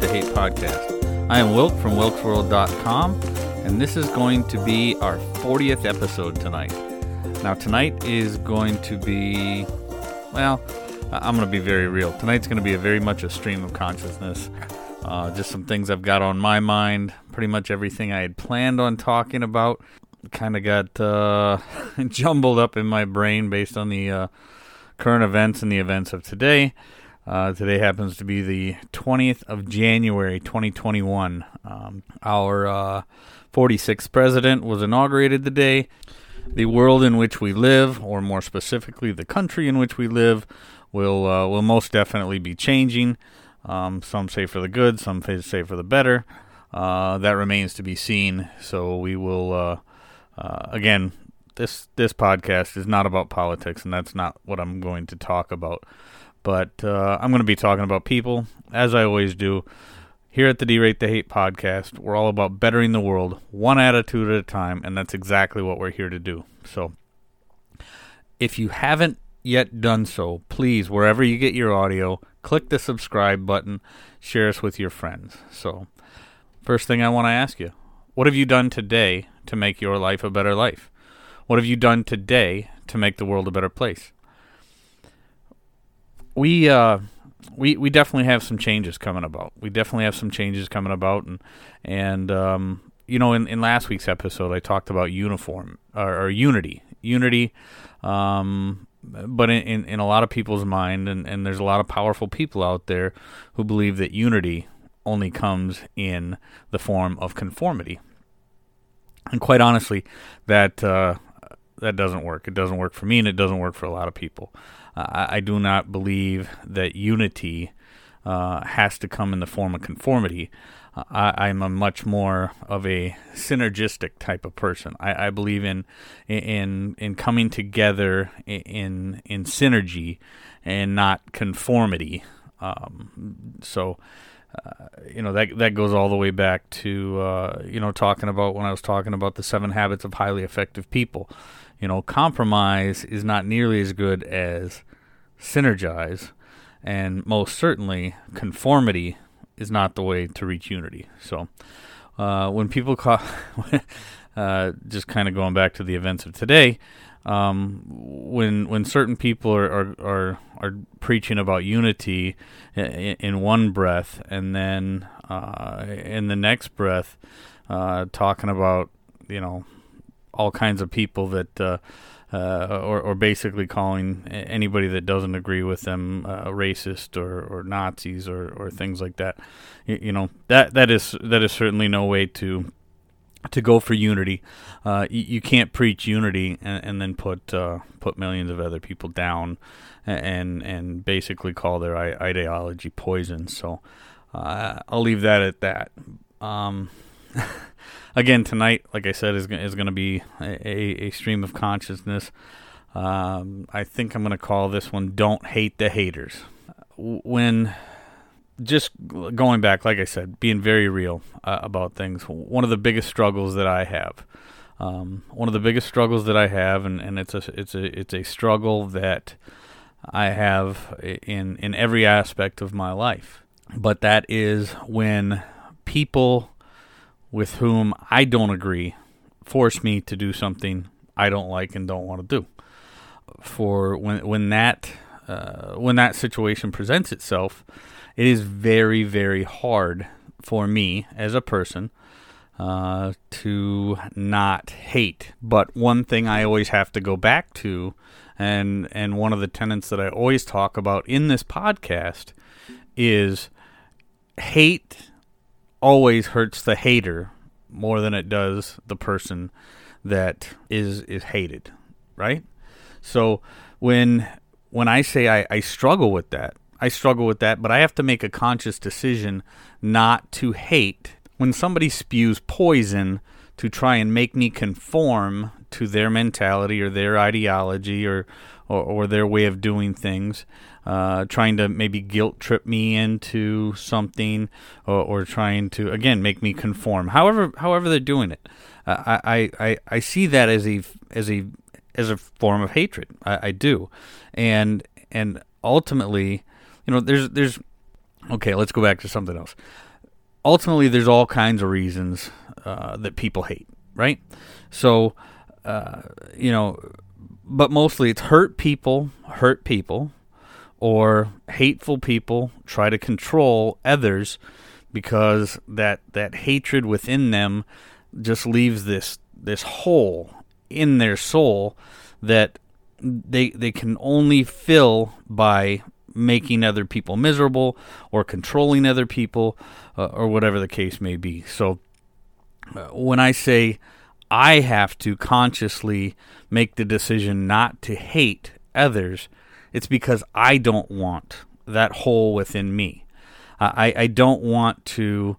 the Hate podcast. I am Wilk from wilksworld.com, and this is going to be our 40th episode tonight. Now, tonight is going to be, well, I'm going to be very real. Tonight's going to be a very much a stream of consciousness. Uh, just some things I've got on my mind. Pretty much everything I had planned on talking about kind of got uh, jumbled up in my brain based on the uh, current events and the events of today. Uh, today happens to be the 20th of January, 2021. Um, our uh, 46th president was inaugurated today. The world in which we live, or more specifically, the country in which we live, will uh, will most definitely be changing. Um, some say for the good, some say for the better. Uh, that remains to be seen. So we will uh, uh, again. This this podcast is not about politics, and that's not what I'm going to talk about. But uh, I'm going to be talking about people, as I always do. Here at the D-Rate the Hate podcast, we're all about bettering the world, one attitude at a time, and that's exactly what we're here to do. So, if you haven't yet done so, please, wherever you get your audio, click the subscribe button, share us with your friends. So, first thing I want to ask you what have you done today to make your life a better life? What have you done today to make the world a better place? We uh, we we definitely have some changes coming about. We definitely have some changes coming about, and and um, you know, in, in last week's episode, I talked about uniform or, or unity, unity. Um, but in, in, in, a lot of people's mind, and, and there's a lot of powerful people out there who believe that unity only comes in the form of conformity. And quite honestly, that uh, that doesn't work. It doesn't work for me, and it doesn't work for a lot of people. I do not believe that unity uh, has to come in the form of conformity. Uh, I, am a much more of a synergistic type of person. I, I believe in in in coming together in in synergy and not conformity. Um, so. Uh, you know that that goes all the way back to uh, you know talking about when I was talking about the seven habits of highly effective people. You know, compromise is not nearly as good as synergize, and most certainly conformity is not the way to reach unity. So, uh, when people call, uh, just kind of going back to the events of today, um, when when certain people are, are are, are preaching about unity in, in, one breath, and then uh, in the next breath, uh, talking about you know all kinds of people that uh, uh, or, or basically calling anybody that doesn't agree with them uh, racist or, or Nazis or, or things like that. You, you, know that that is that is certainly no way to to go for unity. Uh, you, you, can't preach unity and, and then put uh, put millions of other people down and and basically call their ideology poison. So uh, I'll leave that at that. Um, again tonight, like I said, is is going to be a, a, stream of consciousness. Um, I think I'm going to call this one "Don't Hate the Haters." When just going back, like I said, being very real uh, about things. One of the biggest struggles that I have, um, one of the biggest struggles that I have, and, and it's a it's a it's a struggle that I have in in every aspect of my life. But that is when people with whom I don't agree force me to do something I don't like and don't want to do. For when when that uh, when that situation presents itself, it is very very hard for me as a person uh, to not hate. But one thing I always have to go back to, and and one of the tenets that I always talk about in this podcast is hate always hurts the hater more than it does the person that is is hated, right? So when when I say I, I struggle with that, I struggle with that, but I have to make a conscious decision not to hate when somebody spews poison to try and make me conform to their mentality or their ideology or or, or their way of doing things uh, trying to maybe guilt trip me into something, or, or, trying to again make me conform. However, however they're doing it, uh, I, I I see that as a as a as a form of hatred. I, I do, and and ultimately, you know, there's there's Okay, let's go back to something else. Ultimately, there's all kinds of reasons uh, that people hate, right? So, uh, you know, but mostly it's hurt people hurt people, or hateful people try to control others because that that hatred within them just leaves this this hole in their soul that they they can only fill by making other people miserable or controlling other people uh, or whatever the case may be. So uh, when I say I have to consciously make the decision not to hate others, it's because I don't want that hole within me. I, I don't want to.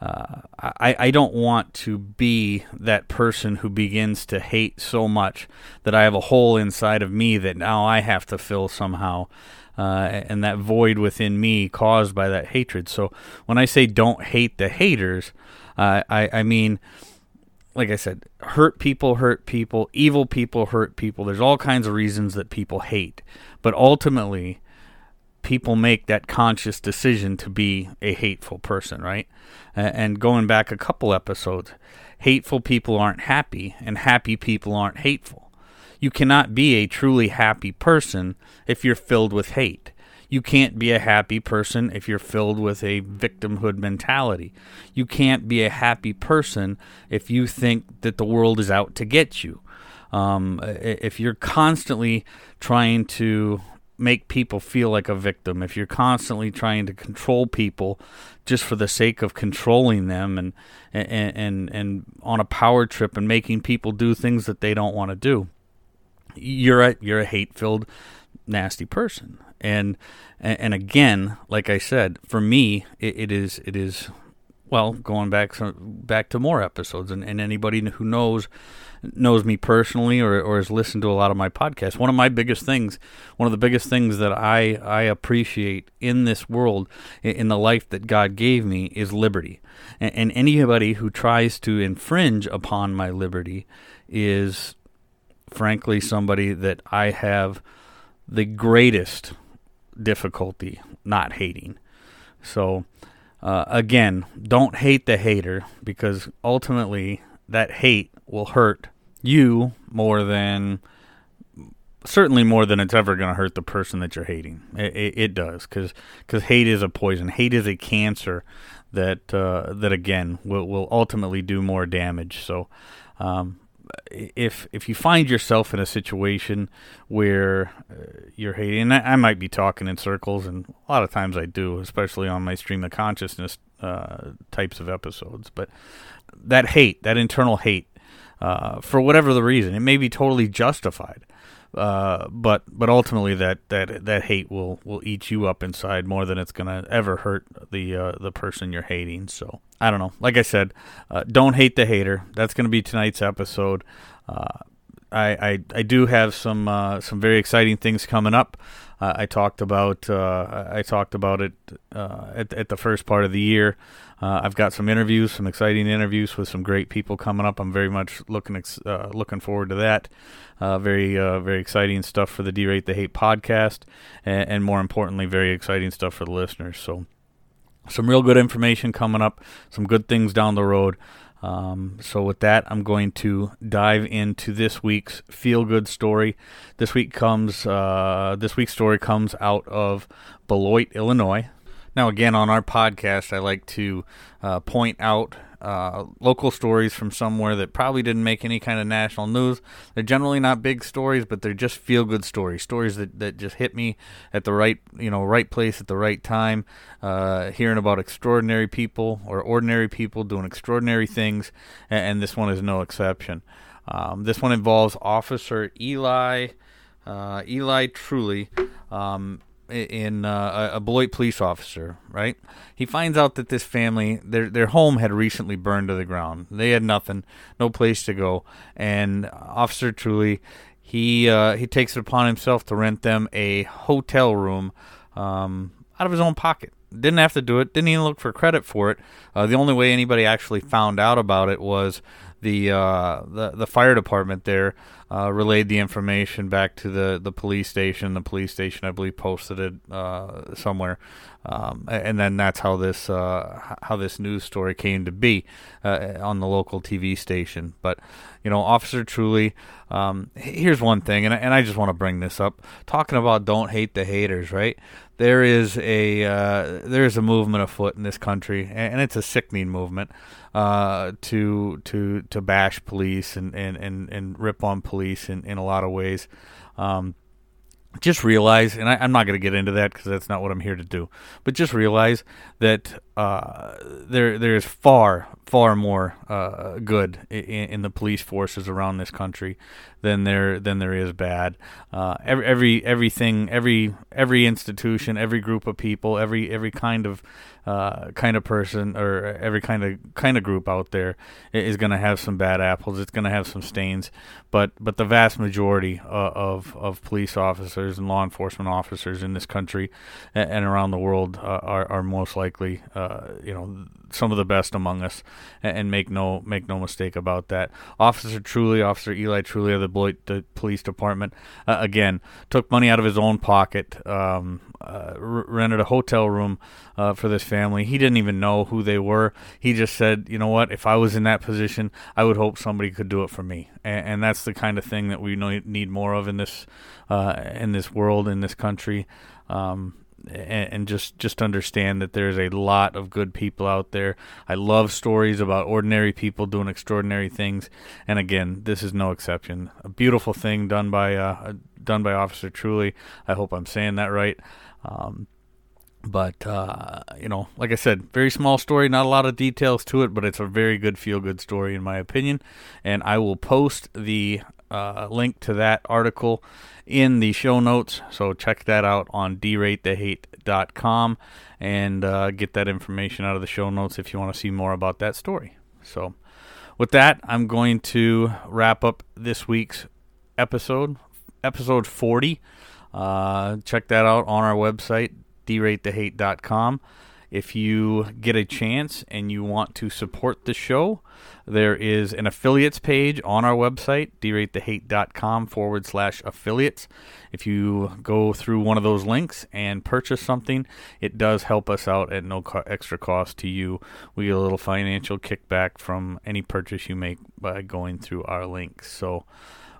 Uh, I, I don't want to be that person who begins to hate so much that I have a hole inside of me that now I have to fill somehow. Uh, and that void within me caused by that hatred. So when I say don't hate the haters, uh, I, I mean, like I said, hurt people hurt people, evil people hurt people. There's all kinds of reasons that people hate. But ultimately, people make that conscious decision to be a hateful person, right? And going back a couple episodes, hateful people aren't happy, and happy people aren't hateful. You cannot be a truly happy person if you're filled with hate. You can't be a happy person if you're filled with a victimhood mentality. You can't be a happy person if you think that the world is out to get you. Um, if you're constantly trying to make people feel like a victim, if you're constantly trying to control people just for the sake of controlling them and and and, and on a power trip and making people do things that they don't want to do, you're a you're a hate-filled, nasty person. And and again, like I said, for me, it, it is it is well going back back to more episodes, and, and anybody who knows knows me personally or, or has listened to a lot of my podcasts. One of my biggest things, one of the biggest things that I, I appreciate in this world, in the life that God gave me, is liberty. And, and anybody who tries to infringe upon my liberty is, frankly, somebody that I have the greatest difficulty not hating. So, uh, again, don't hate the hater because ultimately that hate will hurt you more than certainly more than it's ever going to hurt the person that you're hating. It, it, it does because because hate is a poison. Hate is a cancer that uh, that again will will ultimately do more damage. So. Um, if if you find yourself in a situation where uh, you're hating, and I, I, might be talking in circles, and a lot of times I do, especially on my stream of consciousness uh, types of episodes. But that hate, that internal hate, uh, for whatever the reason. It may be totally justified, uh, but but ultimately that, that that hate will, will eat you up inside more than it's gonna ever hurt the uh, the person you're hating. So I don't know. Like I said, uh, don't hate the hater. That's gonna be tonight's episode. I, I, I do have some uh, some very exciting things coming up. Uh, I talked about uh, I talked about it uh, at, at the first part of the year. Uh, I've got some interviews, some exciting interviews with some great people coming up. I'm very much looking ex- uh, looking forward to that. Very very exciting stuff for the D-Rate the Hate podcast, and, and more importantly, very exciting stuff for the listeners. So, some real good information coming up, some good things down the road. Um, so with that, I'm going to dive into this week's feel good story. This week comes uh, this week's story comes out of Beloit, Illinois. Now, again, on our podcast, I like to uh, point out uh, local stories from somewhere that probably didn't make any kind of national news. They're generally not big stories, but they're just feel good stories, stories that, that just hit me at the right you know right place at the right time. Uh, hearing about extraordinary people or ordinary people doing extraordinary things, and, and this one is no exception. Um, this one involves Officer Eli. Uh, Eli Truly, um, in uh, a Beloit police officer, right? He finds out that this family, their their home had recently burned to the ground. They had nothing, no place to go, and Officer Truly, he uh, he takes it upon himself to rent them a hotel room um, out of his own pocket. Didn't have to do it. Didn't even look for credit for it. Uh, the only way anybody actually found out about it was the uh, the the fire department there uh, relayed the information back to the, the police station. The police station, I believe, posted it uh, somewhere, um, and then that's how this uh, how this news story came to be uh, on the local TV station. But you know, Officer Truly. Um, here's one thing, and I, and I just want to bring this up. Talking about don't hate the haters, right? There is a uh, there is a movement afoot in this country, and it's a sickening movement uh, to to to bash police and, and, and, and rip on police in, in a lot of ways. Um, just realize, and I, am not going to get into that because that's not what I'm here to do. But just realize that uh, there there is far far more uh, good in, in, the police forces around this country than there than there is bad. Uh, every every everything every every institution, every group of people, every every kind of uh, kind of person or every kind of kind of group out there is going to have some bad apples. It's going to have some stains, but but the vast majority uh, of of police officers and law enforcement officers in this country and, and around the world are are most likely uh, you know some of the best among us, and, make no make no mistake about that. Officer Truly, Officer Eli Truly of the Beloit Police Department, uh, again took money out of his own pocket, um, uh, r- rented a hotel room uh, for this family. He didn't even know who they were. He just said, you know what, if I was in that position, I would hope somebody could do it for me, and, and that's the kind of thing that we need more of in this uh, in this world in this country. Um, and, and, just just understand that there's a lot of good people out there. I love stories about ordinary people doing extraordinary things, and again, this is no exception. A beautiful thing done by uh, done by Officer Truly. I hope I'm saying that right. Um, but uh, you know, like I said, very small story, not a lot of details to it, but it's a very good feel good story in my opinion. And I will post the uh, link to that article in the show notes. So check that out on deratethehate.com and uh, get that information out of the show notes if you want to see more about that story. So, with that, I'm going to wrap up this week's episode, episode 40. Uh, check that out on our website, deratethehate.com. If you get a chance and you want to support the show, there is an affiliates page on our website, deratethehate.com forward slash affiliates. If you go through one of those links and purchase something, it does help us out at no co- extra cost to you. We get a little financial kickback from any purchase you make by going through our links. So,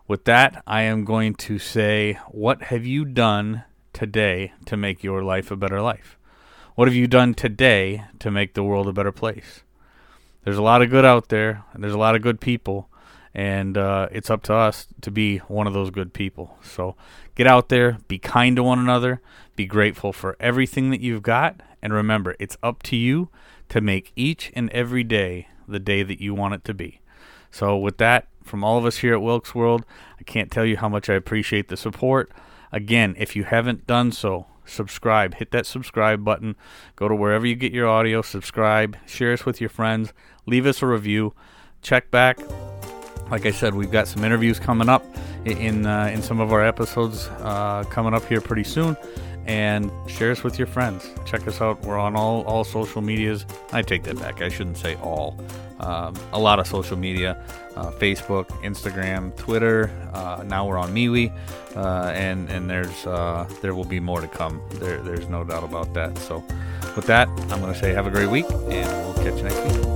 with that, I am going to say, what have you done today to make your life a better life? What have you done today to make the world a better place? There's a lot of good out there, and there's a lot of good people, and uh, it's up to us to be one of those good people. So get out there, be kind to one another, be grateful for everything that you've got, and remember, it's up to you to make each and every day the day that you want it to be. So, with that, from all of us here at Wilkes World, I can't tell you how much I appreciate the support. Again, if you haven't done so, subscribe. Hit that subscribe button. Go to wherever you get your audio, subscribe, share us with your friends, leave us a review. Check back. Like I said, we've got some interviews coming up in uh, in some of our episodes uh, coming up here pretty soon. And share us with your friends. Check us out. We're on all, all social medias. I take that back. I shouldn't say all. Um, a lot of social media uh, Facebook, Instagram, Twitter. Uh, now we're on MeWe, uh, and and there's uh, there will be more to come. There, there's no doubt about that. So, with that, I'm going to say have a great week, and we'll catch you next week.